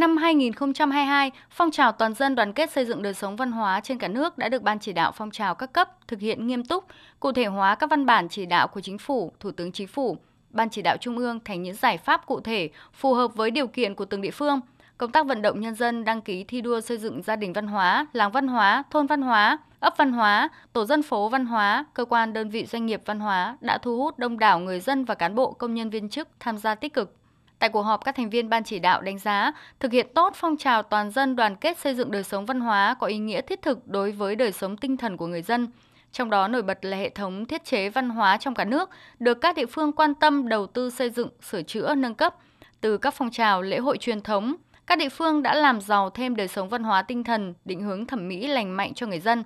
Năm 2022, phong trào toàn dân đoàn kết xây dựng đời sống văn hóa trên cả nước đã được Ban chỉ đạo phong trào các cấp thực hiện nghiêm túc, cụ thể hóa các văn bản chỉ đạo của Chính phủ, Thủ tướng Chính phủ, Ban chỉ đạo Trung ương thành những giải pháp cụ thể phù hợp với điều kiện của từng địa phương. Công tác vận động nhân dân đăng ký thi đua xây dựng gia đình văn hóa, làng văn hóa, thôn văn hóa, ấp văn hóa, tổ dân phố văn hóa, cơ quan đơn vị doanh nghiệp văn hóa đã thu hút đông đảo người dân và cán bộ công nhân viên chức tham gia tích cực. Tại cuộc họp, các thành viên ban chỉ đạo đánh giá thực hiện tốt phong trào toàn dân đoàn kết xây dựng đời sống văn hóa có ý nghĩa thiết thực đối với đời sống tinh thần của người dân. Trong đó nổi bật là hệ thống thiết chế văn hóa trong cả nước được các địa phương quan tâm đầu tư xây dựng, sửa chữa, nâng cấp. Từ các phong trào lễ hội truyền thống, các địa phương đã làm giàu thêm đời sống văn hóa tinh thần, định hướng thẩm mỹ lành mạnh cho người dân.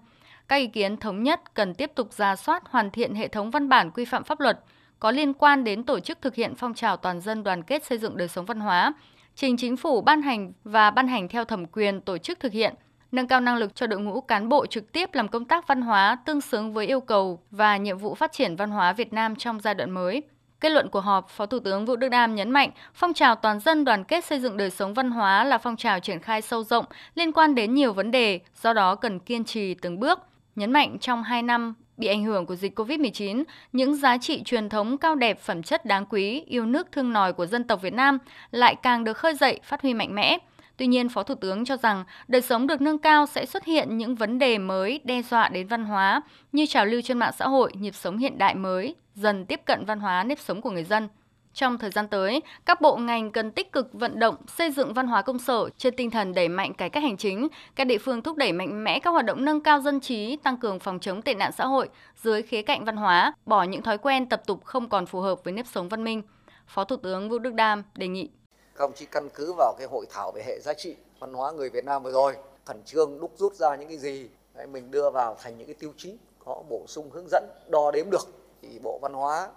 Các ý kiến thống nhất cần tiếp tục ra soát hoàn thiện hệ thống văn bản quy phạm pháp luật – có liên quan đến tổ chức thực hiện phong trào toàn dân đoàn kết xây dựng đời sống văn hóa, trình chính phủ ban hành và ban hành theo thẩm quyền tổ chức thực hiện, nâng cao năng lực cho đội ngũ cán bộ trực tiếp làm công tác văn hóa tương xứng với yêu cầu và nhiệm vụ phát triển văn hóa Việt Nam trong giai đoạn mới. Kết luận của họp, Phó Thủ tướng Vũ Đức Đam nhấn mạnh, phong trào toàn dân đoàn kết xây dựng đời sống văn hóa là phong trào triển khai sâu rộng, liên quan đến nhiều vấn đề, do đó cần kiên trì từng bước. Nhấn mạnh trong 2 năm Bị ảnh hưởng của dịch COVID-19, những giá trị truyền thống cao đẹp, phẩm chất đáng quý, yêu nước thương nòi của dân tộc Việt Nam lại càng được khơi dậy, phát huy mạnh mẽ. Tuy nhiên, Phó Thủ tướng cho rằng đời sống được nâng cao sẽ xuất hiện những vấn đề mới đe dọa đến văn hóa như trào lưu trên mạng xã hội, nhịp sống hiện đại mới, dần tiếp cận văn hóa nếp sống của người dân. Trong thời gian tới, các bộ ngành cần tích cực vận động xây dựng văn hóa công sở trên tinh thần đẩy mạnh cải cách hành chính, các địa phương thúc đẩy mạnh mẽ các hoạt động nâng cao dân trí, tăng cường phòng chống tệ nạn xã hội dưới khía cạnh văn hóa, bỏ những thói quen tập tục không còn phù hợp với nếp sống văn minh. Phó Thủ tướng Vũ Đức Đam đề nghị. không chỉ căn cứ vào cái hội thảo về hệ giá trị văn hóa người Việt Nam vừa rồi, khẩn trương đúc rút ra những cái gì mình đưa vào thành những cái tiêu chí có bổ sung hướng dẫn đo đếm được thì bộ văn hóa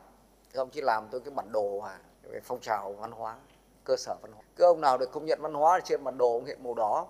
các ông, chỉ làm tôi cái bản đồ à, về phong trào văn hóa, cơ sở văn hóa. Cứ ông nào được công nhận văn hóa trên bản đồ ông hiện màu đỏ.